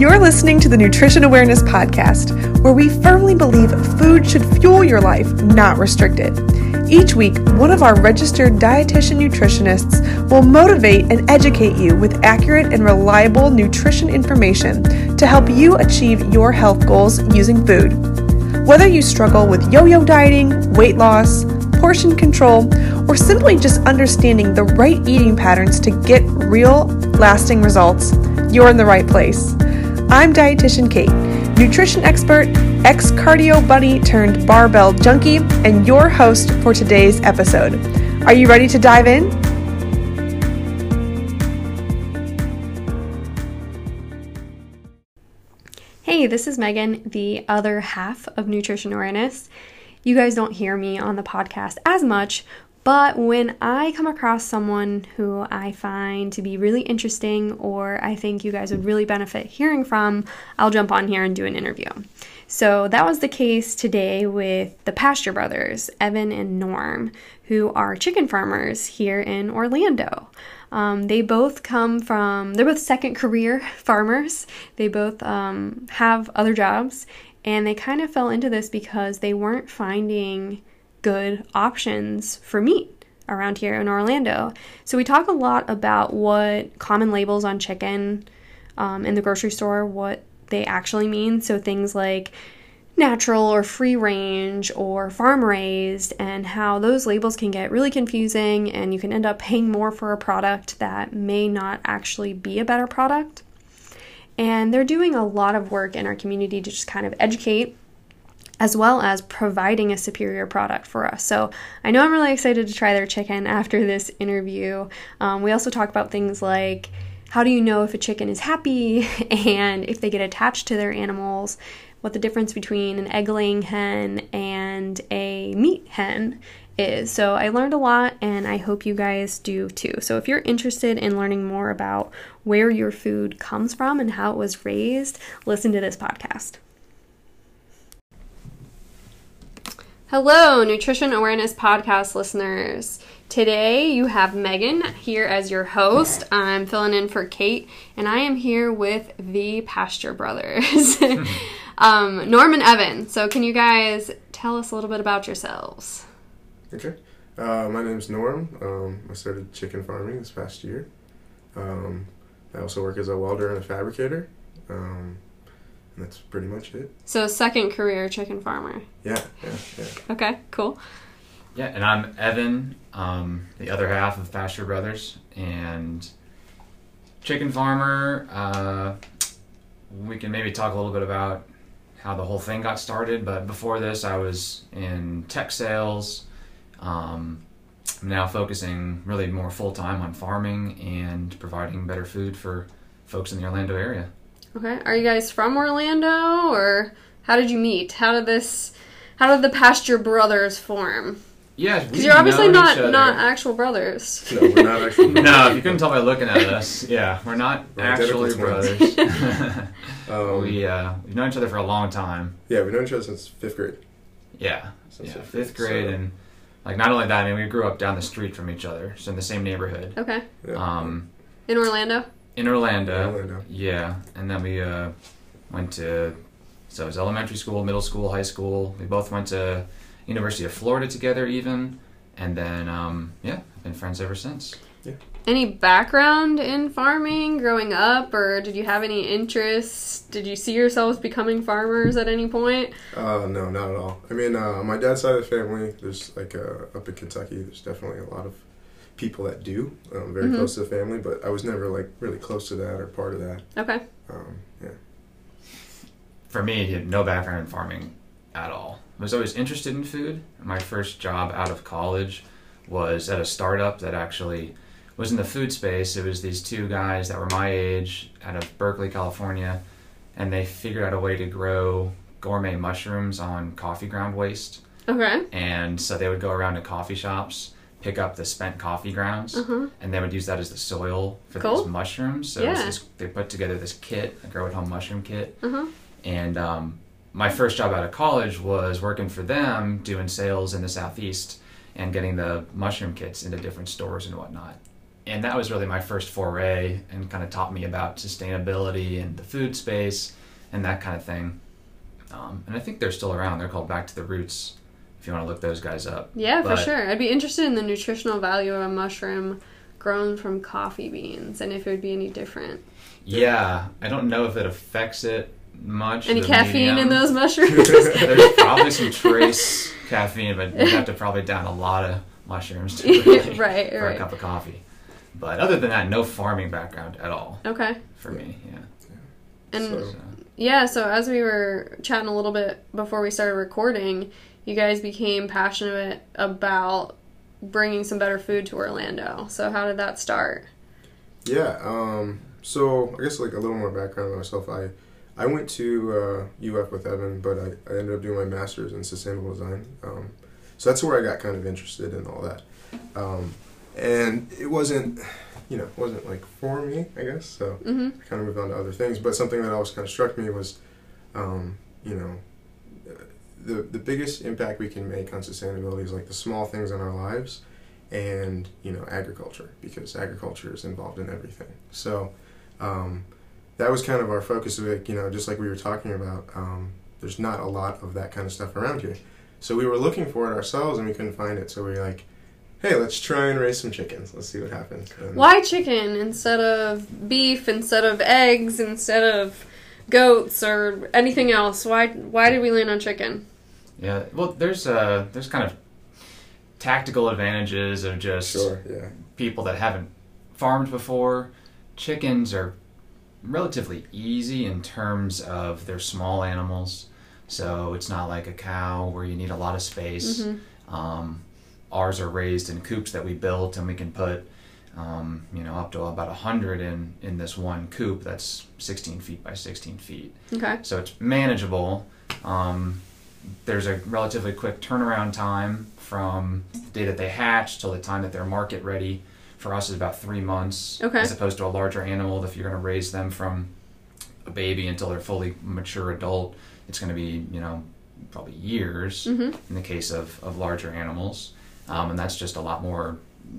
You're listening to the Nutrition Awareness Podcast, where we firmly believe food should fuel your life, not restrict it. Each week, one of our registered dietitian nutritionists will motivate and educate you with accurate and reliable nutrition information to help you achieve your health goals using food. Whether you struggle with yo yo dieting, weight loss, portion control, or simply just understanding the right eating patterns to get real, lasting results, you're in the right place. I'm dietitian Kate, nutrition expert, ex cardio bunny turned barbell junkie, and your host for today's episode. Are you ready to dive in? Hey, this is Megan, the other half of Nutrition Awareness. You guys don't hear me on the podcast as much, but when I come across someone who I find to be really interesting or I think you guys would really benefit hearing from, I'll jump on here and do an interview. So that was the case today with the Pasture Brothers, Evan and Norm, who are chicken farmers here in Orlando. Um, they both come from, they're both second career farmers. They both um, have other jobs, and they kind of fell into this because they weren't finding good options for meat around here in Orlando. So we talk a lot about what common labels on chicken um, in the grocery store, what they actually mean. So things like natural or free range or farm raised, and how those labels can get really confusing and you can end up paying more for a product that may not actually be a better product. And they're doing a lot of work in our community to just kind of educate as well as providing a superior product for us. So I know I'm really excited to try their chicken after this interview. Um, we also talk about things like how do you know if a chicken is happy and if they get attached to their animals, what the difference between an egg laying hen and a meat hen is. So I learned a lot and I hope you guys do too. So if you're interested in learning more about where your food comes from and how it was raised, listen to this podcast. Hello, Nutrition Awareness Podcast listeners. Today you have Megan here as your host. I'm filling in for Kate, and I am here with the Pasture Brothers, um, Norm and Evan. So, can you guys tell us a little bit about yourselves? Okay. Uh, my name is Norm. Um, I started chicken farming this past year. Um, I also work as a welder and a fabricator. Um, and that's pretty much it. So, second career chicken farmer. Yeah, yeah, yeah. Okay, cool. Yeah, and I'm Evan, um, the other half of Pasture Brothers, and chicken farmer. Uh, we can maybe talk a little bit about how the whole thing got started, but before this, I was in tech sales. Um, I'm now focusing really more full time on farming and providing better food for folks in the Orlando area. Okay. Are you guys from Orlando or how did you meet? How did this how did the Pasture Brothers form? Yeah, Because you're obviously not not actual brothers. No, we're not actually. no, if you couldn't tell by looking at us, yeah, we're not We're actually brothers. Um, we uh, we've known each other for a long time. yeah, we've known each other since fifth grade. Yeah, Since yeah, fifth grade, so- and like not only that, I mean, we grew up down the street from each other, so in the same neighborhood. Okay. Yeah. Um, In Orlando? In Orlando. Orlando. Yeah, and then we uh, went to so it was elementary school, middle school, high school. We both went to University of Florida together, even, and then um, yeah, been friends ever since. Any background in farming growing up or did you have any interest? Did you see yourselves becoming farmers at any point? Uh, no, not at all. I mean, uh, on my dad's side of the family, there's like uh, up in Kentucky, there's definitely a lot of people that do, um, very Mhm. close to the family, but I was never like really close to that or part of that. Okay. Um, yeah. For me, he had no background in farming at all. I was always interested in food. My first job out of college was at a startup that actually was in the food space. It was these two guys that were my age out of Berkeley, California, and they figured out a way to grow gourmet mushrooms on coffee ground waste. Okay. And so they would go around to coffee shops, pick up the spent coffee grounds, Uh-huh. and they would use that as the soil for Cool. these mushrooms. So Yeah. this, they put together this kit, a grow at home mushroom kit. Uh-huh. And um, my first job out of college was working for them, doing sales in the southeast and getting the mushroom kits into different stores and whatnot. and that was really my first foray and kind of taught me about sustainability and the food space and that kind of thing. Um, and I think they're still around. They're called Back to the Roots. If you want to look those guys up. Yeah, for sure. I'd be interested in the nutritional value of a mushroom grown from coffee beans and if it would be any different. Yeah, I don't know if it affects it much. Any caffeine in those mushrooms? There's probably some trace caffeine, but you have to probably down a lot of mushrooms to really Right, for right. a cup of coffee. But other than that, no farming background at all okay. for me. Yeah. And So, Yeah, so as we were chatting a little bit before we started recording, you guys became passionate about bringing some better food to Orlando. So how did that start? Yeah. Um, so I guess like a little more background on myself. I I went to uh, UF with Evan, but I, I ended up doing my master's in sustainable design. Um, so that's where I got kind of interested in all that. Um, and it wasn't, you know, wasn't like for me, I guess. So Mm-hmm. I kind of moved on to other things. But something that always kind of struck me was, um, you know, the the biggest impact we can make on sustainability is like the small things in our lives, and you know, agriculture because agriculture is involved in everything. So. Um, that was kind of our focus of it, you know, just like we were talking about. Um, there's not a lot of that kind of stuff around here. So we were looking for it ourselves and we couldn't find it. So we were like, hey, let's try and raise some chickens. Let's see what happens. And Why chicken instead of beef, instead of eggs, instead of goats or anything else? Why why did we land on chicken? Yeah. Well, there's uh, there's kind of tactical advantages of just Sure, yeah. people that haven't farmed before. Chickens are relatively easy in terms of they're small animals, so it's not like a cow where you need a lot of space. Mm-hmm. Um, ours are raised in coops that we built, and we can put, um, you know, up to about a hundred in in this one coop that's 16 feet by 16 feet. Okay. So it's manageable. Um, there's a relatively quick turnaround time from the day that they hatch till the time that they're market ready. For us, is about three months, Okay. as opposed to a larger animal. If you're going to raise them from a baby until they're fully mature adult, it's going to be you know probably years Mm-hmm. in the case of, of larger animals. Um, and that's just a lot more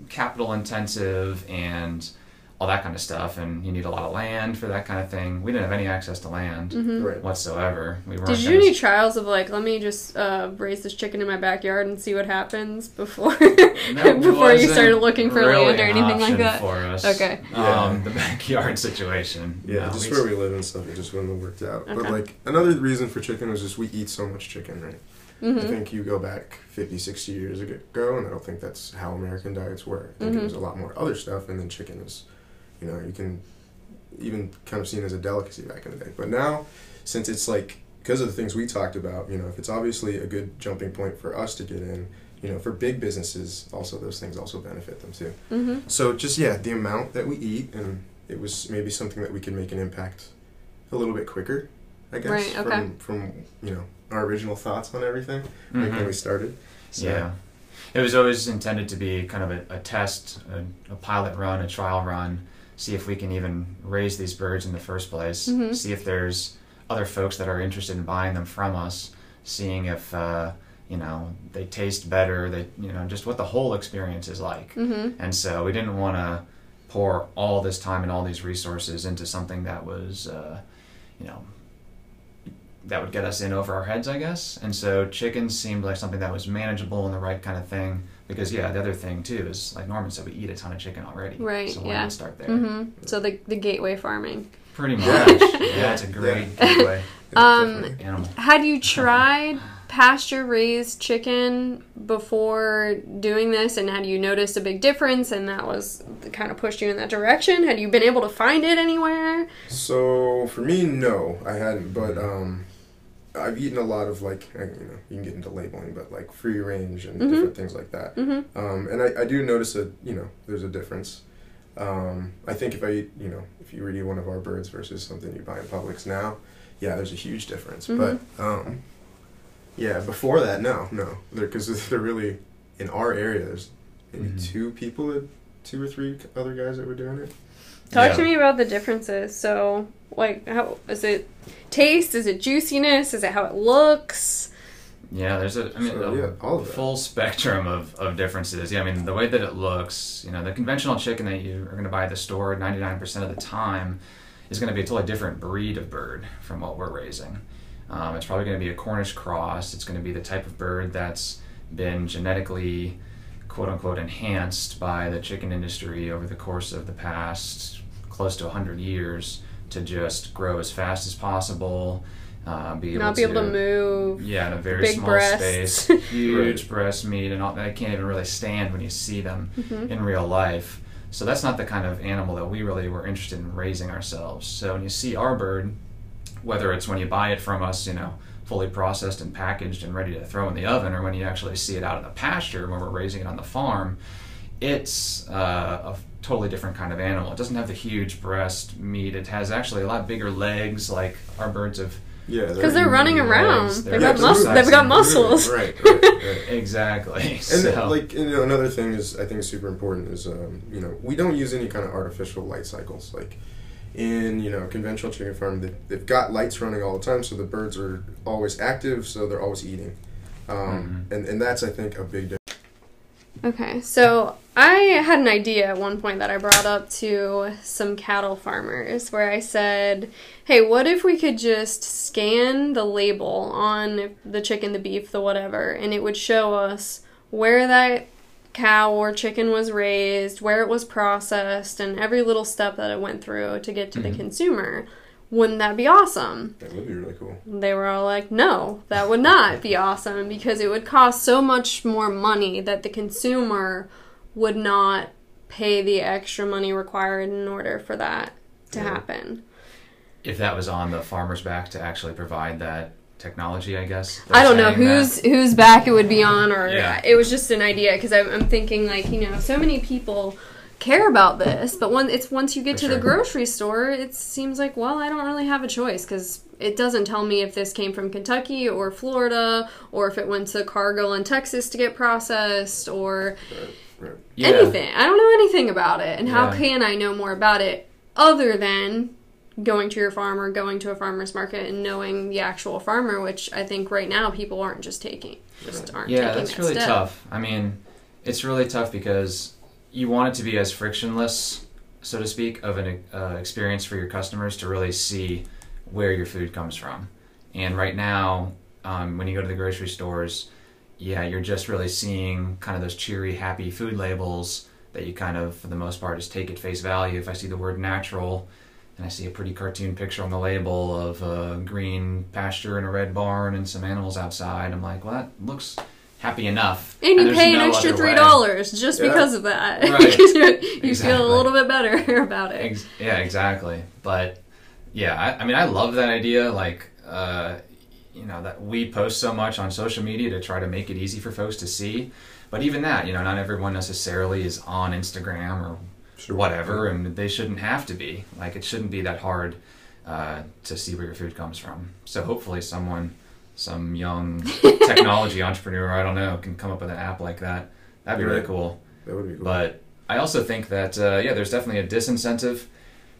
capital intensive and all that kind of stuff. And you need a lot of land for that kind of thing. We didn't have any access to land Mm-hmm. Right. whatsoever. We weren't Did you do gonna- any trials of like, let me just uh, raise this chicken in my backyard and see what happens before before you started looking for really land or an anything like that? For us. Okay. Yeah. Um, the backyard situation. Yeah, No, just we- where we live and stuff, it just wouldn't have worked out. Okay. But like another reason for chicken was just we eat so much chicken, right? I Mm-hmm. think you go back 50, 60 years ago, and I don't think that's how American diets were. I think Mhm. it was a lot more other stuff, and then chicken is, you know, you can even kind of seen as a delicacy back in the day. But now, since it's like, because of the things we talked about, you know, if it's obviously a good jumping point for us to get in, you know, for big businesses, also those things also benefit them too. Mm-hmm. So just yeah, the amount that we eat, and it was maybe something that we could make an impact a little bit quicker, I guess, Right, okay. from from you know our original thoughts on everything like when Mhm. we started. So, Yeah. It was always intended to be kind of a, a test, a, a pilot run, a trial run, see if we can even raise these birds in the first place, Mhm. see if there's other folks that are interested in buying them from us, seeing if, uh, you know, they taste better, they, you know, just what the whole experience is like. Mm-hmm. And so we didn't want to pour all this time and all these resources into something that was, uh, you know, that would get us in over our heads, I guess. And so chickens seemed like something that was manageable and the right kind of thing. Because yeah, the other thing too is like Norman said, we eat a ton of chicken already. Right, So why yeah. not start there? Mm-hmm. So the the gateway farming. Pretty much. Yeah. yeah, it's a great gateway Um, definitely. animal. Had you tried pasture raised chicken before doing this, and had you noticed a big difference, and that was kind of pushed you in that direction? Had you been able to find it anywhere? So for me, no, I hadn't. But um, I've eaten a lot of like you know you can get into labeling, but like free range and Mhm. different things like that. Mm-hmm. Um, and I, I do notice that you know there's a difference. Um, I think if I eat you know if you were eat one of our birds versus something you buy in Publix now, yeah, there's a huge difference. Mhm. But um, yeah, before that, no, no, because they're, they're really in our area. There's maybe Mhm. two people, that, two or three other guys that were doing it. Talk Yeah. to me about the differences. So, like, how is it taste? Is it juiciness? Is it how it looks? Yeah, there's a, I mean, So, a yeah, all of full spectrum of, of differences. Yeah, I mean, the way that it looks, you know, the conventional chicken that you are going to buy at the store 99% of the time is going to be a totally different breed of bird from what we're raising. Um, it's probably going to be a Cornish cross. It's going to be the type of bird that's been genetically, quote unquote, enhanced by the chicken industry over the course of the past close to 100 years to just grow as fast as possible. Uh, be able Not be able to move. yeah, in a very small breasts. space, huge breast meat, and all that. can't even really stand when you see them Mm-hmm. in real life. So that's not the kind of animal that we really were interested in raising ourselves. So when you see our bird, whether it's when you buy it from us, you know, fully processed and packaged and ready to throw in the oven, or when you actually see it out in the pasture when we're raising it on the farm, it's uh, a totally different kind of animal. It doesn't have the huge breast meat. It has actually a lot bigger legs, like our birds have. Yeah, Because they're running legs, around. they're They've got, Yeah, mus- they've got muscles. Right, right, right. Exactly. And so, like you know, another thing is I think is super important is um, you know we don't use any kind of artificial light cycles like in you know conventional chicken farm they, they've got lights running all the time so the birds are always active so they're always eating um, Mhm. and and that's I think a big difference. Okay, so I had an idea at one point that I brought up to some cattle farmers where I said, hey, what if we could just scan the label on the chicken, the beef, the whatever, and it would show us where that cow or chicken was raised, where it was processed, and every little step that it went through to get to the Mhm. consumer? Wouldn't that be awesome? That would be really cool. They were all like, no, that would not be awesome because it would cost so much more money that the consumer would not pay the extra money required in order for that to Yeah. happen. if that was on the farmer's back to actually provide that technology, I guess. I don't know whose whose back it would be on, or Yeah. it was just an idea because I'm, I'm thinking like you know so many people care about this, but when it's once you get For to the grocery store, it seems like well I don't really have a choice because it doesn't tell me if this came from Kentucky or Florida or if it went to Cargill in Texas to get processed or Right. Yeah. anything. I don't know anything about it, and how Yeah. can I know more about it other than going to your farmer, going to a farmer's market, and knowing the actual farmer? Which I think right now people aren't just taking, just aren't Yeah, taking that's that really step. tough. I mean, it's really tough because you want it to be as frictionless, so to speak, of an uh, experience for your customers to really see where your food comes from. And right now, um, when you go to the grocery stores, yeah, you're just really seeing kind of those cheery, happy food labels that you kind of, for the most part, just take at face value. If I see the word natural and I see a pretty cartoon picture on the label of a green pasture and a red barn and some animals outside, I'm like, well, that looks happy enough. And you there's pay an no extra three dollars just Yeah. because of that. Right. Because you, you Exactly. feel a little bit better about it. Ex- yeah, exactly. But yeah, I, I mean, I love that idea. Like, uh, you know, that we post so much on social media to try to make it easy for folks to see. But even that, you know, not everyone necessarily is on Instagram or Sure. whatever, and they shouldn't have to be. Like, it shouldn't be that hard uh, to see where your food comes from. So hopefully, someone, some young technology entrepreneur, I don't know, can come up with an app like that. That'd be really cool. That would be cool. But I also think that uh, yeah, there's definitely a disincentive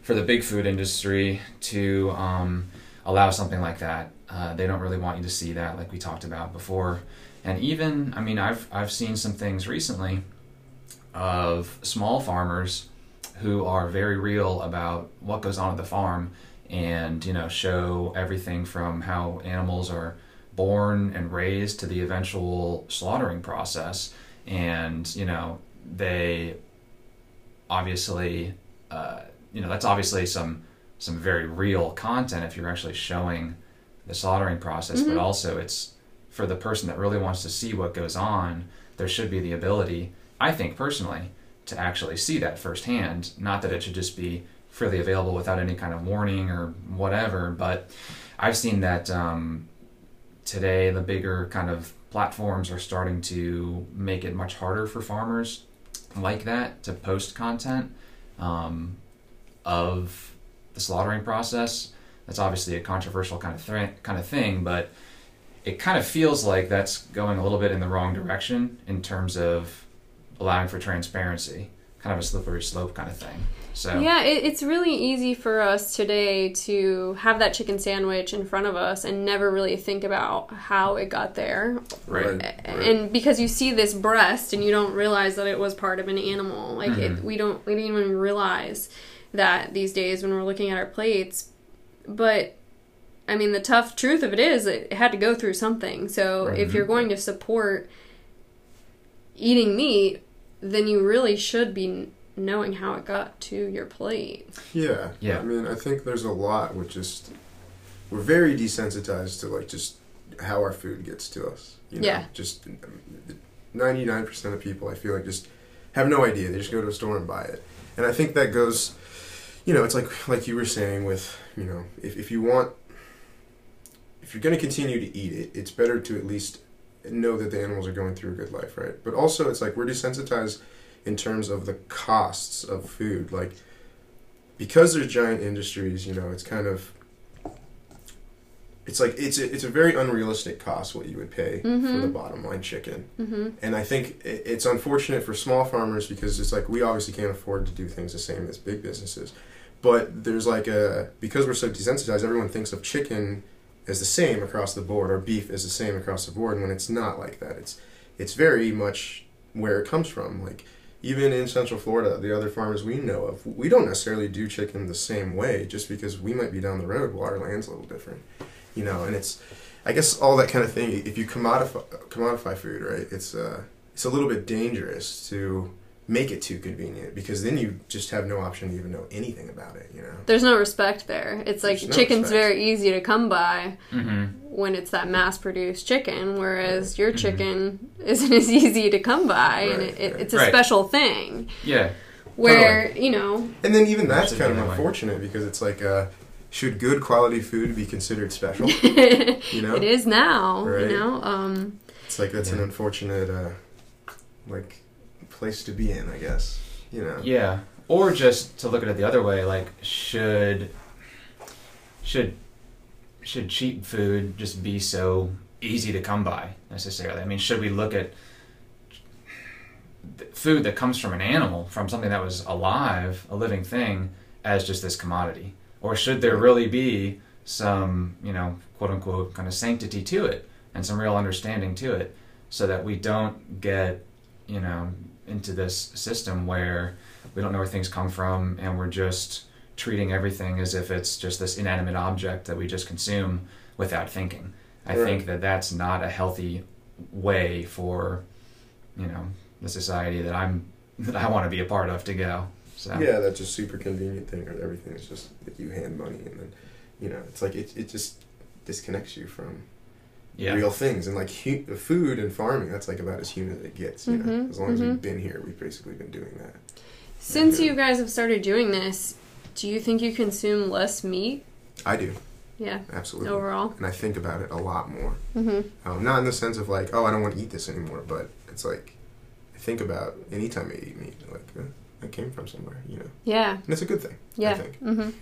for the big food industry to um, allow something like that. Uh, they don't really want you to see that, like we talked about before. And even, I mean, I've I've seen some things recently of small farmers who are very real about what goes on at the farm, and you know, show everything from how animals are born and raised to the eventual slaughtering process and you know they obviously uh, you know that's obviously some some very real content if you're actually showing the slaughtering process Mhm. but also it's for the person that really wants to see what goes on there should be the ability i think personally to actually see that firsthand not that it should just be freely available without any kind of warning or whatever but i've seen that um, today the bigger kind of platforms are starting to make it much harder for farmers like that to post content um, of the slaughtering process. That's obviously a controversial kind of thre- kind of thing, but it kind of feels like that's going a little bit in the wrong direction in terms of allowing for transparency, kind of a slippery slope kind of thing. So Yeah, it, it's really easy for us today to have that chicken sandwich in front of us and never really think about how it got there. right. Right. And because you see this breast and you don't realize that it was part of an animal, like it, mm-hmm. we don't we don't even realize that these days when we're looking at our plates. But I mean, the tough truth of it is it had to go through something. So if you're mm-hmm. going to support eating meat, then you really should be knowing how it got to your plate. Yeah. Yeah. I mean, I think there's a lot which just we're very desensitized to like just how our food gets to us. You know? Yeah. Just um, ninety nine percent of people, I feel like, just have no idea. They just go to a store and buy it, and I think that goes. You know, it's like like you were saying with you know if if you want if you're going to continue to eat it, it's better to at least know that the animals are going through a good life, right? But also, it's like we're desensitized in terms of the costs of food. Like, because there's giant industries, you know, it's kind of. It's like it's a, it's a very unrealistic cost what you would pay for the bottom line chicken, Mm-hmm. and I think it, it's unfortunate for small farmers because it's like we obviously can't afford to do things the same as big businesses, but there's like a because we're so desensitized, everyone thinks of chicken as the same across the board or beef is the same across the board, and when it's not like that, it's it's very much where it comes from. Like even in Central Florida, the other farmers we know of, we don't necessarily do chicken the same way just because we might be down the road. Well, our land's a little different, you know. And it's, I guess, all that kind of thing. If you commodify commodify food, right? It's uh, it's a little bit dangerous to make it too convenient because then you just have no option to even know anything about it, you know. There's no respect there. It's like There's no chicken's respect. very easy to come by hmm when it's that mass produced chicken, whereas your chicken isn't as easy to come by and Right, it, it, right. it's a Right. special thing. Yeah. Where, you know, And then even that's That's kind of different way. unfortunate because it's like, uh, should good quality food be considered special? You know, it is now, Right. you know. Um, it's like that's an unfortunate, uh, like, place to be in, I guess. You know. Yeah. Or just to look at it the other way, like should should should cheap food just be so easy to come by necessarily? I mean, should we look at food that comes from an animal, from something that was alive, a living thing, as just this commodity? Or should there really be some, you know, quote unquote, kind of sanctity to it and some real understanding to it so that we don't get, you know, into this system where we don't know where things come from and we're just treating everything as if it's just this inanimate object that we just consume without thinking. I Right. think that that's not a healthy way for, you know, the society that I'm that I want to be a part of to go. So Yeah, that's a super convenient thing. Or everything is just that you hand money, and then, you know, it's like it, it just disconnects you from yeah. real things. And like hu- food and farming, that's like about as human as it gets. You know, Mhm, as long as mhm. we've been here, we've basically been doing that. since you guys have started doing this, do you think you consume less meat? I do Yeah, absolutely, overall. and I think about it a lot more. Mm-hmm. Um, not in the sense of like, oh, I don't want to eat this anymore, but it's like I think about anytime I eat meat, like eh, it came from somewhere, you know, Yeah, and it's a good thing. I yeah. think.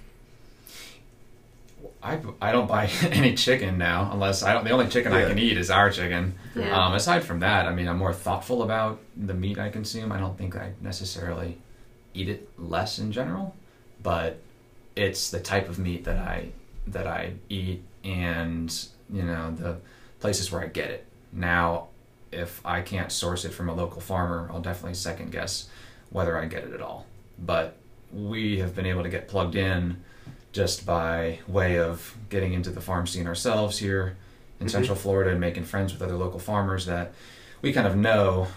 I, I don't buy any chicken now unless I don't. The only chicken I can eat is our chicken. Yeah. Um, aside from that, I mean, I'm more thoughtful about the meat I consume. I don't think I necessarily eat it less in general, but it's the type of meat that I that I eat, and you know the places where I get it. Now, if I can't source it from a local farmer, I'll definitely second guess whether I get it at all. But we have been able to get plugged in just by way of getting into the farm scene ourselves here in Mhm. Central Florida and making friends with other local farmers that we kind of know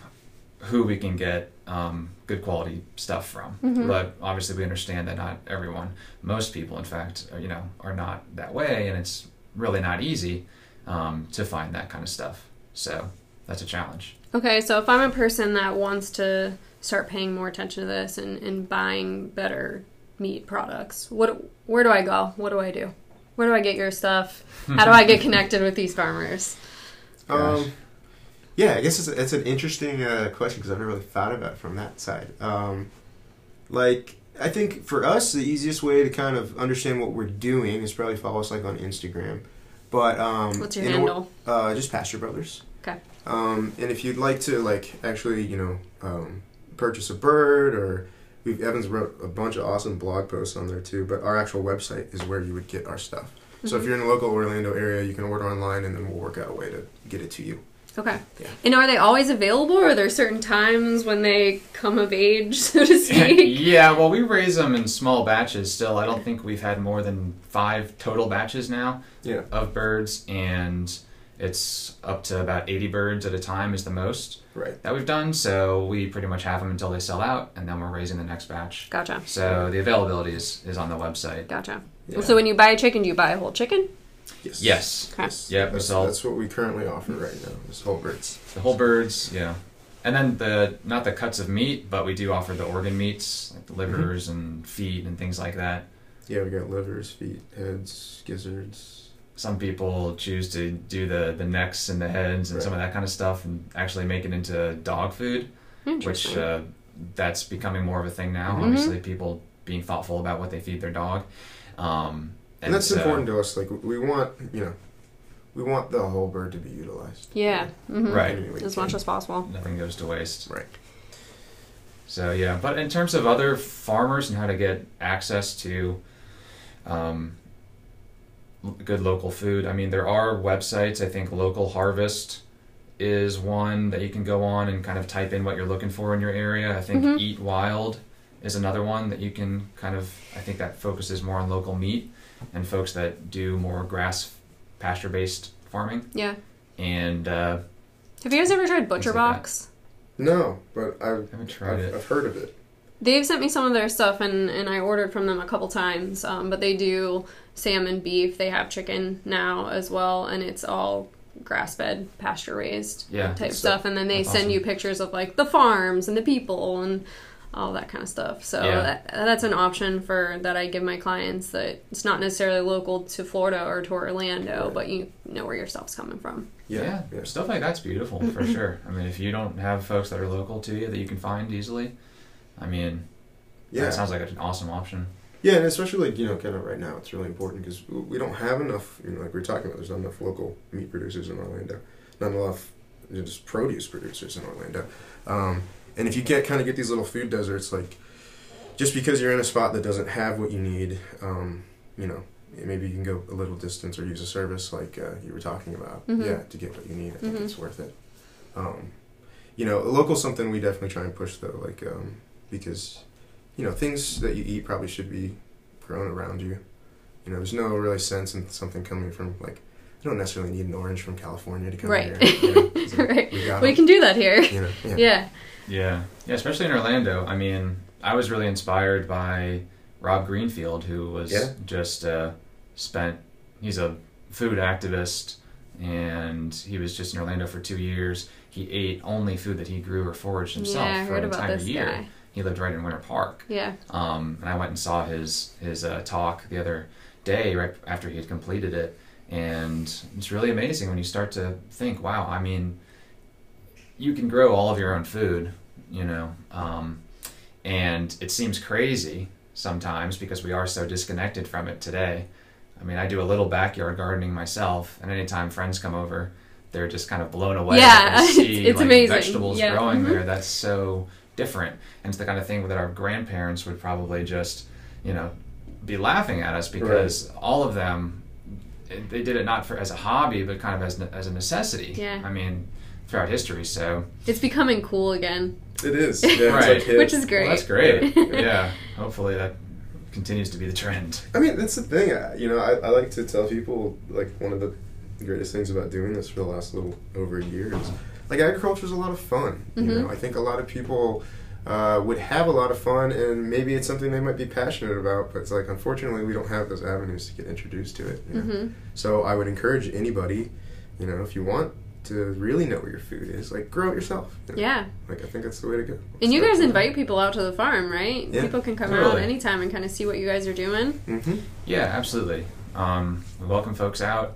who we can get um, good quality stuff from. Mhm. But obviously, we understand that not everyone, most people, in fact, are, you know, are not that way, and it's really not easy um, to find that kind of stuff. So that's a challenge. Okay, so if I'm a person that wants to start paying more attention to this and, and buying better meat products, what where do I go? What do I do? Where do I get your stuff? How do I get connected with these farmers? Gosh. Um, yeah, I guess it's, it's an interesting uh, question because I've never really thought about it from that side. Um, like, I think for us, the easiest way to kind of understand what we're doing is probably follow us like on Instagram. But um, What's your in or- handle? uh, just Pasture Brothers. Okay. Um, and if you'd like to like actually, you know, um, purchase a bird or we've Evans wrote a bunch of awesome blog posts on there too. But our actual website is where you would get our stuff. So if mm-hmm. you're in the local Orlando area, you can order online, and then we'll work out a way to get it to you. Okay. Yeah. And are they always available, or are there certain times when they come of age, so to speak? yeah, well, we raise them in small batches still. I don't think we've had more than five total batches now Yeah. of birds, and it's up to about 80 birds at a time is the most Right. that we've done. So we pretty much have them until they sell out, and then we're raising the next batch. Gotcha. So the availability is, is on the website. Gotcha. Yeah. So when you buy a chicken, do you buy a whole chicken? Yes. Yes. Okay. Yes. Yep, That's, sell- that's what we currently offer right now. Is whole birds. The whole birds, yeah. And then the not the cuts of meat, but we do offer the organ meats, like the livers mm-hmm. and feet and things like that. Yeah, we got livers, feet, heads, gizzards. Some people choose to do the, the necks and the heads and some of that kind of stuff and actually make it into dog food, which uh, that's becoming more of a thing now. Mhm. Obviously, people being thoughtful about what they feed their dog. Um, And, that's so- important to us. Like we want, you know, we want the whole bird to be utilized. yeah. hmm Right. Any As much as possible. Nothing goes to waste. Right. So yeah, but in terms of other farmers and how to get access to um, l- good local food, I mean there are websites. I think Local Harvest is one that you can go on and kind of type in what you're looking for in your area. I think Mhm. Eat Wild is another one that you can kind of. I think that focuses more on local meat and folks that do more grass pasture based farming. Yeah. And uh, Have you guys ever tried Butcher Things like that. Box? No, but I've I haven't tried I've, it. I've heard of it. They've sent me some of their stuff, and, and I ordered from them a couple times. Um, but they do salmon, beef. They have chicken now as well, and it's all grass fed, pasture raised Yeah, type that's- stuff. And then they send awesome. you pictures of like the farms and the people and all that kind of stuff. So Yeah. that, that's an option for that I give my clients. That it's not necessarily local to Florida or to Orlando, Right. but you know where your stuff's coming from. Yeah. yeah, stuff like that's beautiful for sure. I mean, if you don't have folks that are local to you that you can find easily, I mean, Yeah. that sounds like an awesome option. Yeah, and especially like you know, kind of right now, it's really important because we don't have enough. You know, like we are talking about, there's not enough local meat producers in Orlando, not enough you know, just produce producers in Orlando. Um, and if you can't kind of get these little food deserts, like just because you're in a spot that doesn't have what you need, um, you know, maybe you can go a little distance or use a service like uh, you were talking about. Mhm. Yeah, to get what you need, I think Mhm. it's worth it. Um, you know, local something we definitely try and push though, like um, because you know things that you eat probably should be grown around you. You know, there's no really sense in something coming from like you don't necessarily need an orange from California to come Right. here. You know, like, Right. We got We 'em, can do that here. you know, yeah. yeah. Yeah, yeah, especially in Orlando. I mean, I was really inspired by Rob Greenfield, who was Yeah. just uh, spent. He's a food activist, and he was just in Orlando for two years. He ate only food that he grew or foraged himself yeah, for an entire this year. guy. He lived right in Winter Park. Yeah. Um, and I went and saw his his uh, talk the other day, right after he had completed it, and it's really amazing when you start to think, wow, I mean, you can grow all of your own food, you know, um, and it seems crazy sometimes because we are so disconnected from it today. I mean, I do a little backyard gardening myself, and anytime friends come over, they're just kind of blown away. Yeah, see, it's- like, amazing. Vegetables Yeah. growing Mhm. there. That's so different, and it's the kind of thing that our grandparents would probably just, you know, be laughing at us because all of them, they did it not for as a hobby, but kind of as as a necessity. Yeah. I mean, throughout history. So It's becoming cool again. It is. Yeah, Right. like. Which is great. Well, that's great. yeah. Hopefully that continues to be the trend. I mean, that's the thing. I, you know, I, I like to tell people like one of the greatest things about doing this for the last little over a year is like agriculture is a lot of fun. You Mhm. know, I think a lot of people uh, would have a lot of fun, and maybe it's something they might be passionate about. But it's like unfortunately we don't have those avenues to get introduced to it. You know? hmm So I would encourage anybody, you know, if you want to really know where your food is, like grow it yourself. you know? Yeah. Like I think that's the way to go. And you guys there. invite people out to the farm, right? Yeah. People can come out Totally. anytime and kind of see what you guys are doing. Mhm. Yeah, absolutely. Um, we welcome folks out.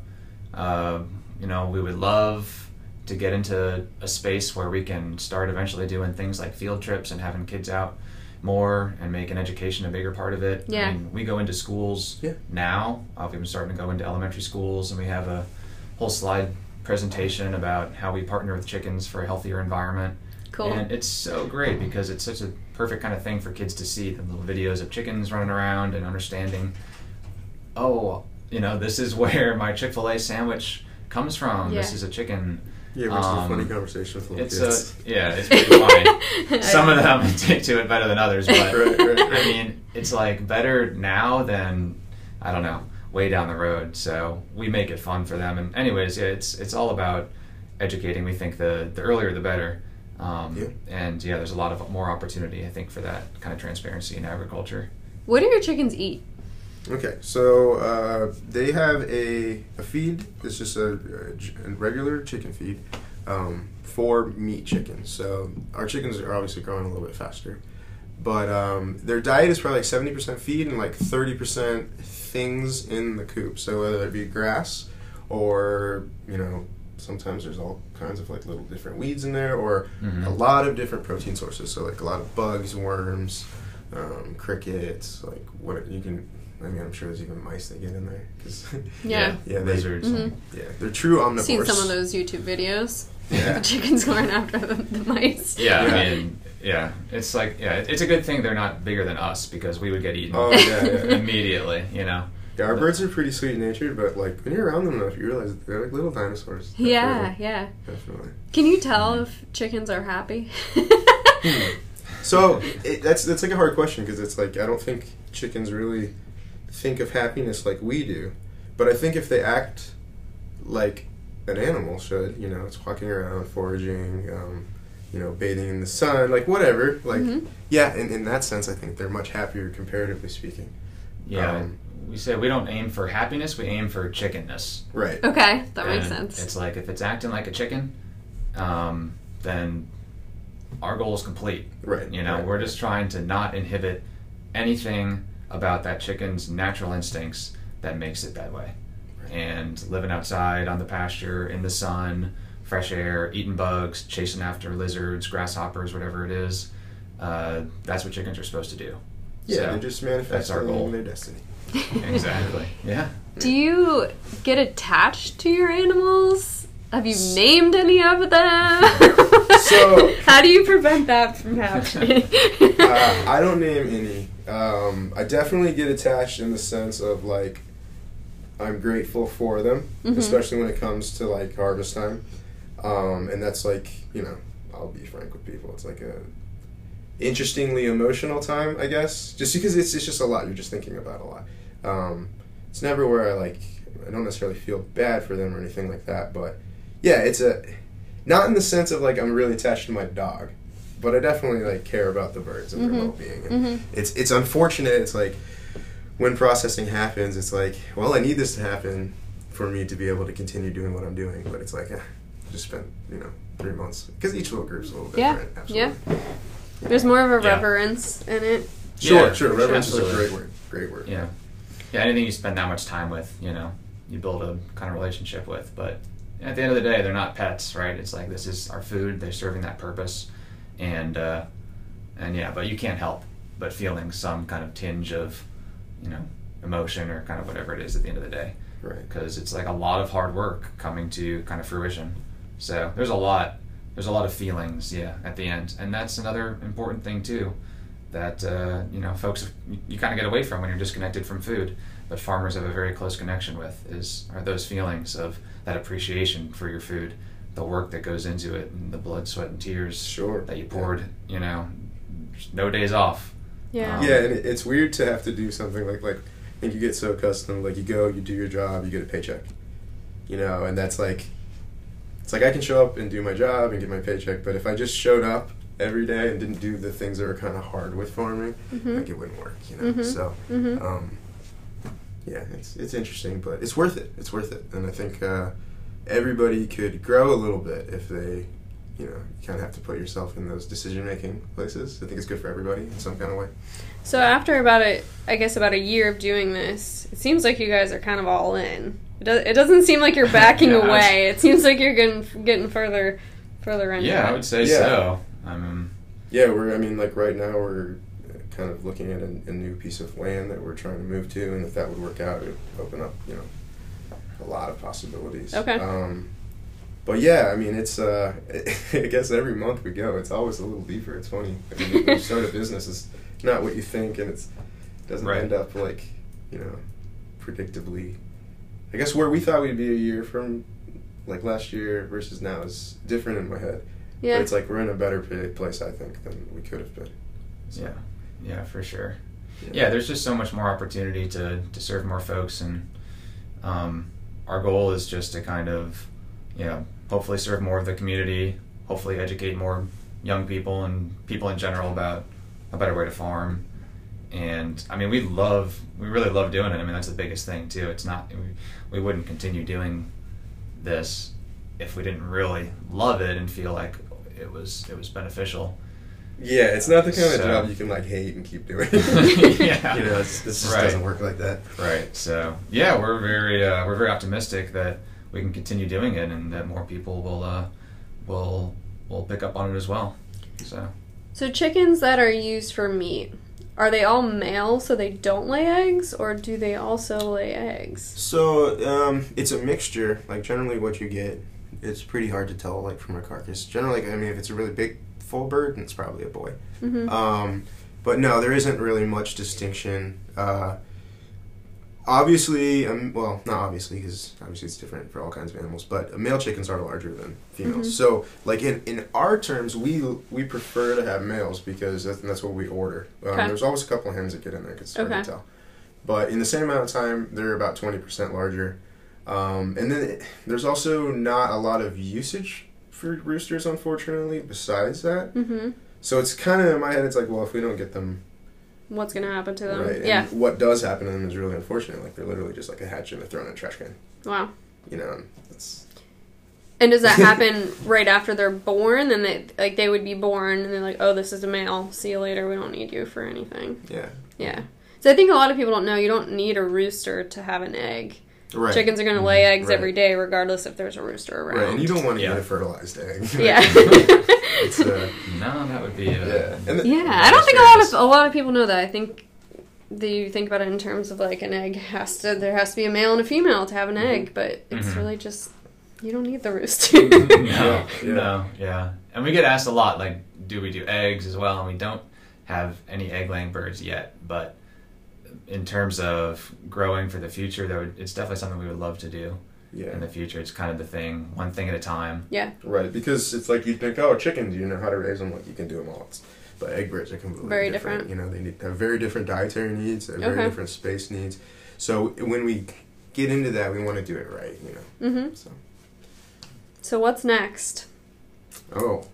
Uh, you know, we would love to get into a space where we can start eventually doing things like field trips and having kids out more and making education a bigger part of it. Yeah. I mean, we go into schools Yeah. now. Uh, we've been starting to go into elementary schools, and we have a whole slide presentation about how we partner with chickens for a healthier environment. Cool. And it's so great because it's such a perfect kind of thing for kids to see the little videos of chickens running around and understanding, oh, you know, this is where my Chick fil A sandwich comes from. This is a chicken. Yeah, which is a Um, funny conversation with little It's kids. a yeah, it's pretty funny. Some of them take to it better than others, but Right, right. I mean, it's like better now than I don't know, way down the road. So we make it fun for them. And anyways, yeah, it's it's all about educating. We think the the earlier the better. Um, Yeah. And yeah, there's a lot of more opportunity, I think, for that kind of transparency in agriculture. What do your chickens eat? Okay, so uh, they have a, a feed. It's just a regular chicken feed um, for meat chickens. So our chickens are obviously growing a little bit faster, but um, their diet is probably like seventy percent feed and like thirty percent things in the coop. So whether it be grass or you know sometimes there's all kinds of like little different weeds in there or Mhm. a lot of different protein sources. So like a lot of bugs, worms, um, crickets, like what you can. I mean, I'm sure there's even mice that get in there because Yeah. yeah, they, lizards. Mhm. yeah, they're true omnivores. Seen some of those YouTube videos. Yeah. the chickens going after the, the mice. Yeah, Yeah. I mean, yeah, it's like yeah, it's a good thing they're not bigger than us because we would get eaten Oh yeah, yeah. immediately. You know. yeah. Our birds are pretty sweet natured, but like when you're around them enough, you realize they're like little dinosaurs. Yeah, Definitely. yeah. definitely. Can you tell if chickens are happy? So it, that's that's like a hard question because it's like I don't think chickens really think of happiness like we do, but I think if they act like an animal should, you know, it's walking around, foraging, um, you know, bathing in the sun, like whatever, like Mhm. yeah, in, in that sense, I think they're much happier comparatively speaking. Yeah, Um, we say we don't aim for happiness; we aim for chickenness. Right. Okay, that makes sense. It's like if it's acting like a chicken, um, then our goal is complete. Right. You know, right. we're just trying to not inhibit anything about that chicken's natural instincts that makes it that way. And living outside on the pasture, in the sun, fresh air, eating bugs, chasing after lizards, grasshoppers, whatever it is, uh, that's what chickens are supposed to do. Yeah, So, they're just that's our manifesting goal. their destiny. Exactly. Yeah. Do you get attached to your animals? Have you named any of them? So- how do you prevent that from happening? uh, I don't name any. Um, I definitely get attached in the sense of like I'm grateful for them, Mhm. especially when it comes to like harvest time. Um, and that's like you know I'll be frank with people. It's like a interestingly emotional time, I guess, just because it's it's just a lot. You're just thinking about a lot. Um, it's never where I like I don't necessarily feel bad for them or anything like that, but yeah, it's a not in the sense of like I'm really attached to my dog, but I definitely like care about the birds and their well-being. And Mhm. It's it's unfortunate. It's like when processing happens, it's like well, I need this to happen for me to be able to continue doing what I'm doing. But it's like eh, just spent you know three months because each little group's a little Yeah, different. Absolutely. There's more of a Yeah. reverence in it. Sure, Yeah, sure. Reverence is a great word. Great word. Yeah. Yeah, anything you spend that much time with, you know, you build a kind of relationship with. But at the end of the day, they're not pets, right? It's like this is our food. They're serving that purpose, and uh, and yeah, but you can't help but feeling some kind of tinge of, you know, emotion or kind of whatever it is at the end of the day, Right. because it's like a lot of hard work coming to kind of fruition. So there's a lot, there's a lot of feelings, yeah, at the end, and that's another important thing too that uh, you know folks you, you kind of get away from when you're disconnected from food but farmers have a very close connection with is are those feelings of that appreciation for your food the work that goes into it and the blood sweat and tears Sure. that you poured you know no days off Yeah. Um, Yeah, and it- it's weird to have to do something like like I think you get so accustomed like you go, you do your job, you get a paycheck, you know, and that's like it's like I can show up and do my job and get my paycheck, but if I just showed up every day and didn't do the things that are kind of hard with farming, Mhm. like it wouldn't work, you know. Mhm. So, Mhm. um, yeah, it's it's interesting, but it's worth it. It's worth it, and I think uh, everybody could grow a little bit if they. You know, you kind of have to put yourself in those decision-making places. I think it's good for everybody in some kind of way. So after about a, I guess about a year of doing this, it seems like you guys are kind of all in. It, does, it doesn't seem like you're backing Yeah, I was- away. It seems like you're getting getting further further into yeah it. i would say Yeah. so i mean Yeah, we're. I mean, like right now, we're kind of looking at a, a new piece of land that we're trying to move to, and if that would work out, it would open up, you know, a lot of possibilities. Okay. Um, but yeah, I mean, it's uh, I guess every month we go, it's always a little deeper. It's funny. I mean, when you start a business, it's not what you think, and it's doesn't Right. end up like you know, predictably. I guess where we thought we'd be a year from, like last year versus now, is different in my head. Yeah. But it's like we're in a better place, I think, than we could have been. So, Yeah, yeah, for sure. Yeah. Yeah, there's just so much more opportunity to to serve more folks, and um, our goal is just to kind of, you know, hopefully serve more of the community, hopefully educate more young people and people in general about a better way to farm. And I mean, we love, we really love doing it. I mean, that's the biggest thing too. It's not, we, we wouldn't continue doing this if we didn't really love it and feel like it was it was beneficial. Yeah, it's not the kind of job you can like hate and keep doing. Yeah. you know, it's, this just Right. doesn't work like that. Right. So yeah, we're very uh, we're very optimistic that we can continue doing it and that more people will uh, will will pick up on it as well. So So chickens that are used for meat, are they all male so they don't lay eggs, or do they also lay eggs? So um, it's a mixture. Like generally, what you get, it's pretty hard to tell like from a carcass. Generally, I mean, if it's a really big full bird, it's probably a boy. Mm-hmm. Um, but no, there isn't really much distinction. Uh, obviously, um, well, not obviously, because obviously it's different for all kinds of animals. But male chickens are larger than females. Mhm. So, like in, in our terms, we we prefer to have males because that's, that's what we order. Um, Okay. There's always a couple of hens that get in there because it's hard Okay. to tell. But in the same amount of time, they're about twenty percent larger. Um, and then it, there's also not a lot of usage for roosters, unfortunately. Besides that, Mm-hmm. so it's kind of in my head. It's like, well, if we don't get them What's gonna happen to them? right, Yeah. and what does happen to them is really unfortunate. Like they're literally just like a hatch and they're thrown in a trash can. Wow. You know, and it's And does that happen right after they're born? Then they like they would be born and they're like, oh, this is a male. See you later. We don't need you for anything. yeah, Yeah. So I think a lot of people don't know you don't need a rooster to have an egg. Right. Chickens are going to lay eggs Right. every day, regardless if there's a rooster around. right, and you don't want to Yeah. get a fertilized egg. Yeah. it's uh, no, that would be uh, yeah, the, yeah, I don't think a lot of a lot of people know that. I think that you think about it in terms of like an egg has to there has to be a male and a female to have an egg, but it's Mhm. really just you don't need the rooster. no, Yeah, yeah. no, yeah. And we get asked a lot, like, do we do eggs as well? And we don't have any egg laying birds yet, but in terms of growing for the future, that would, it's definitely something we would love to do yeah, in the future. It's kind of the thing, one thing at a time. yeah, right. Because it's like you think, oh, chickens, you know how to raise them. Like you can do them all. It's, but egg birds are completely Very different. different. You know, they need, have very different dietary needs. They have very different space needs. So when we get into that, we want to do it right. You know, hmm so So what's next? oh,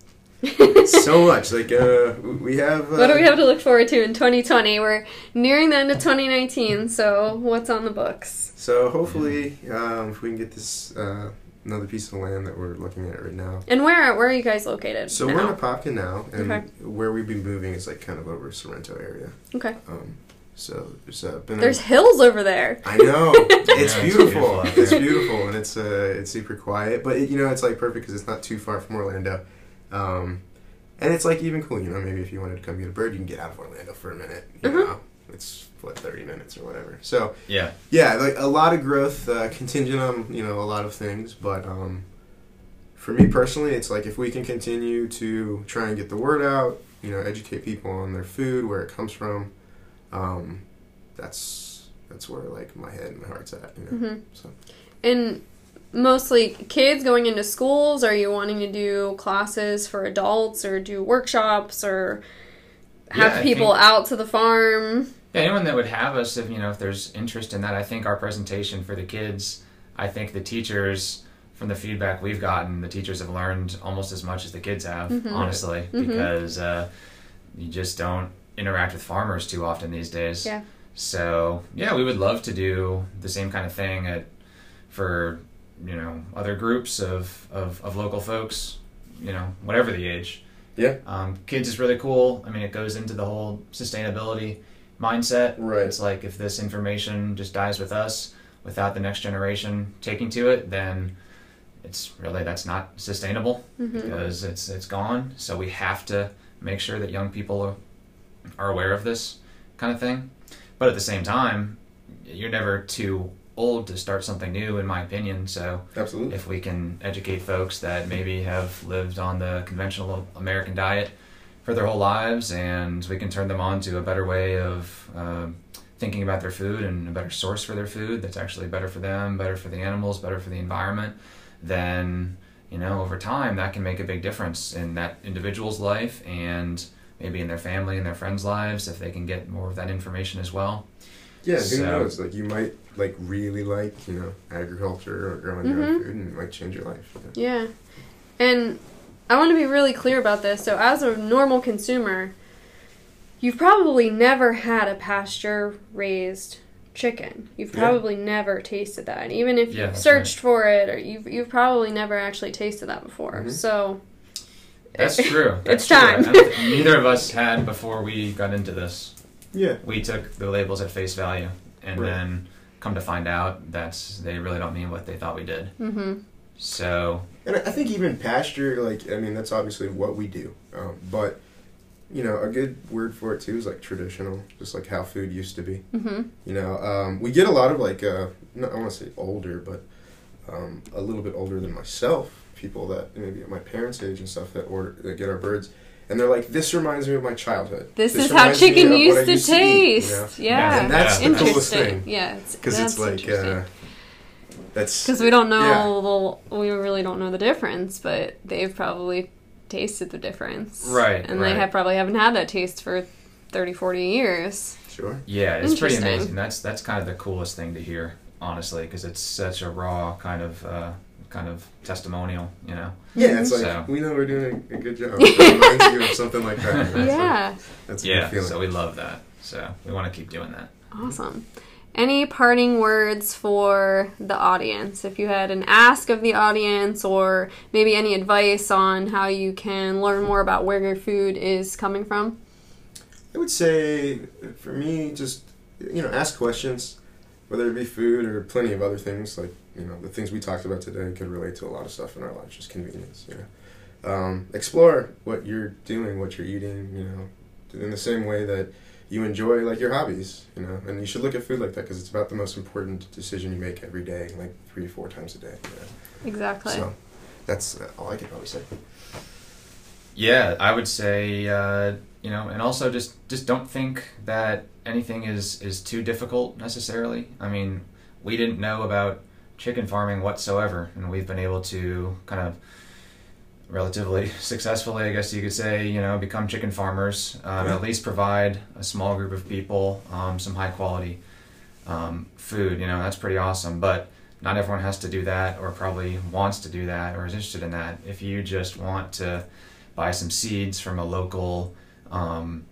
so much. Like uh, we have. Uh, what do we have to look forward to in 2020? We're nearing the end of 2019, so what's on the books? So hopefully, um, if we can get this uh, another piece of land that we're looking at right now. And where where are you guys located? So now? we're in Apopka now, and Okay. where we've been moving is like kind of over Sorrento area. okay. Um, so there's uh, been. There's A, hills over there. I know it's Yeah, it's beautiful. beautiful It's beautiful, and it's uh, it's super quiet. But it, you know, it's like perfect because it's not too far from Orlando. Um, and it's like even cool, you know. Maybe if you wanted to come get a bird, you can get out of Orlando for a minute. You Mhm. know, it's what thirty minutes or whatever. So Yeah. yeah, like a lot of growth, uh, contingent on you know a lot of things, but um, for me personally, it's like if we can continue to try and get the word out, you know, educate people on their food, where it comes from, um, that's that's where like my head and my heart's at. You know, hmm so And mostly kids going into schools. Are you wanting to do classes for adults or do workshops or have Yeah, people think- out to the farm? Yeah, anyone that would have us, if you know, if there's interest in that, I think our presentation for the kids, I think the teachers, from the feedback we've gotten, the teachers have learned almost as much as the kids have, Mhm. honestly, Mhm. because uh, you just don't interact with farmers too often these days. Yeah. So yeah, we would love to do the same kind of thing at for you know other groups of of, of local folks, you know, whatever the age. Yeah. Um, kids is really cool. I mean, it goes into the whole sustainability mindset. Right. It's like if this information just dies with us without the next generation taking to it, then it's really that's not sustainable hmm because it's it's gone. So we have to make sure that young people are, are aware of this kind of thing. But at the same time, you're never too old to start something new, in my opinion. So Absolutely. if we can educate folks that maybe have lived on the conventional American diet for their whole lives, and we can turn them on to a better way of uh, thinking about their food and a better source for their food that's actually better for them, better for the animals, better for the environment, then you know over time that can make a big difference in that individual's life and maybe in their family and their friends' lives if they can get more of that information as well. Yeah, who So- knows? Like you might like really like you know agriculture or growing your own food, and it might change your life. you know? Yeah. And I want to be really clear about this. So, as a normal consumer, you've probably never had a pasture raised chicken. You've Yeah. probably never tasted that. Even if Yeah, you've that's searched for it or you've you've probably never actually tasted that before. Mhm. So, That's true. It's That's true. time. I don't think Neither of us had before we got into this. Yeah, We took the labels at face value, and Right. then come to find out that they really don't mean what they thought we did. mhm. So and I I think even pasture, like I mean, that's obviously what we do. Um, but you know, a good word for it too is like traditional, just like how food used to be. Mhm. You know, um, we get a lot of like, uh, not, I want to say older, but um, a little bit older than myself, people that maybe at my parents' age and stuff that order that get our birds, and they're like, "This reminds me of my childhood. This, is how chicken of what I used to used eat," taste. you know? Yeah. And that's Yeah. the coolest Interesting. thing Yeah, because it's like uh, that's because we don't know Yeah. the, we really don't know the difference, but they've probably tasted the difference. Right, And they have probably haven't had that taste for 30, 40 years. sure. yeah, it's pretty amazing. That's that's kind of the coolest thing to hear, honestly, because it's such a raw kind of uh, kind of testimonial. You know. Yeah, it's like So- we know we're doing a, a good job. It reminds you of something like that. you know? So Yeah. that's a Yeah. good feeling. So we love that. So we want to keep doing that. Awesome. Any parting words for the audience? If you had an ask of the audience, or maybe any advice on how you can learn more about where your food is coming from? I would say, for me, just you know, ask questions, whether it be food or plenty of other things. Like you know, the things we talked about today could relate to a lot of stuff in our lives. Just convenience, you know. Um, explore what you're doing, what you're eating. You know, in the same way that you enjoy like your hobbies. You know, and you should look at food like that because it's about the most important decision you make every day, like three or four times a day. You know? Exactly. So that's uh, all I could probably say. Yeah, I would say, uh, you know, and also just just don't think that anything is is too difficult necessarily. I mean, we didn't know about chicken farming whatsoever, and we've been able to kind of relatively successfully, I guess you could say, you know, become chicken farmers. Um, Yeah. At least provide a small group of people um, some high quality um, food. You know, that's pretty awesome, but. Not everyone has to do that, or probably wants to do that, or is interested in that. If you just want to buy some seeds from a local, um,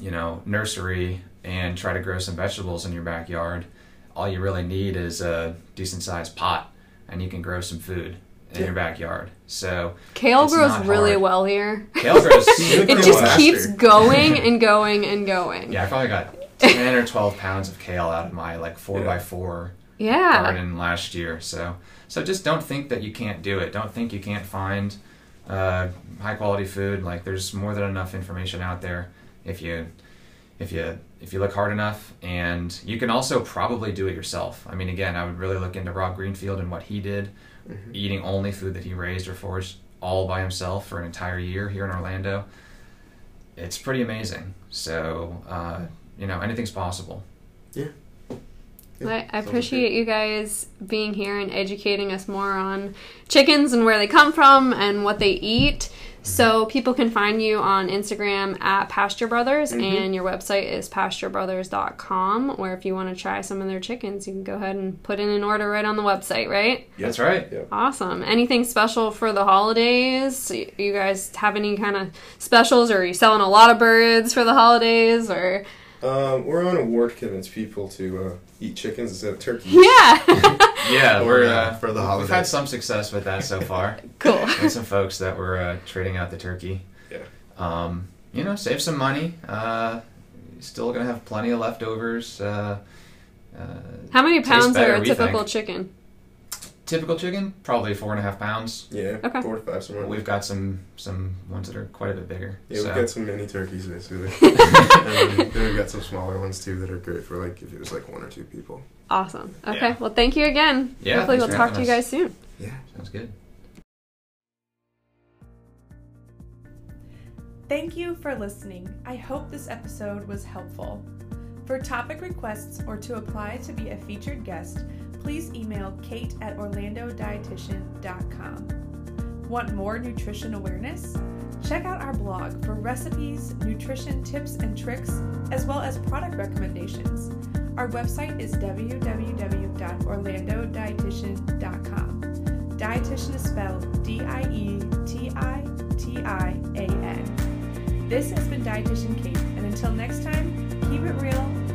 you know, nursery and try to grow some vegetables in your backyard. All you really need is a decent sized pot, and you can grow some food in Yeah. your backyard. So Kale It's grows not really hard. well here. kale grows. It It just faster. keeps going and going and going. yeah, I probably got ten or twelve pounds of kale out of my like four Yeah. by four Yeah. garden last year. So so just don't think that you can't do it. Don't think you can't find uh, high quality food. Like there's more than enough information out there if you if you if you look hard enough. And you can also probably do it yourself. I mean, again, I would really look into Rob Greenfield and what he did, Mhm. eating only food that he raised or foraged all by himself for an entire year here in Orlando. It's pretty amazing. So uh, you know anything's possible. Yeah, I, I appreciate you guys being here and educating us more on chickens and where they come from and what they eat. So people can find you on Instagram at Pasture Brothers Mhm. and your website is pasturebrothers.com where if you want to try some of their chickens, you can go ahead and put in an order right on the website, right? That's right. Yep. Awesome. Anything special for the holidays? You guys have any kind of specials or are you selling a lot of birds for the holidays or Um, we're on a war to convince people to uh, eat chickens instead of turkeys. Yeah. Yeah, we're uh, uh, for the We've had some success with that so far. cool. and some folks that were uh, trading out the turkey. Yeah. Um, you know, save some money. Uh, still gonna have plenty of leftovers. Uh, uh, How many pounds better, are a typical think. chicken? Typical chicken, probably four and a half pounds. Yeah, Okay. four to five somewhere. We've got some some ones that are quite a bit bigger. yeah, so. we've got some mini turkeys basically. and then, then we've got some smaller ones too that are great for like if it was like one or two people. Awesome. Okay. Yeah. Well, thank you again. Yeah, Hopefully, we'll talk to you guys soon. Yeah. Sounds good. Thank you for listening. I hope this episode was helpful. For topic requests or to apply to be a featured guest, please email kate at orlandodietitian.com. Want more nutrition awareness? Check out our blog for recipes, nutrition tips and tricks, as well as product recommendations. Our website is www.orlandodietitian.com. Dietitian is spelled D I E T I T I A N. This has been Dietitian Kate, and until next time, keep it real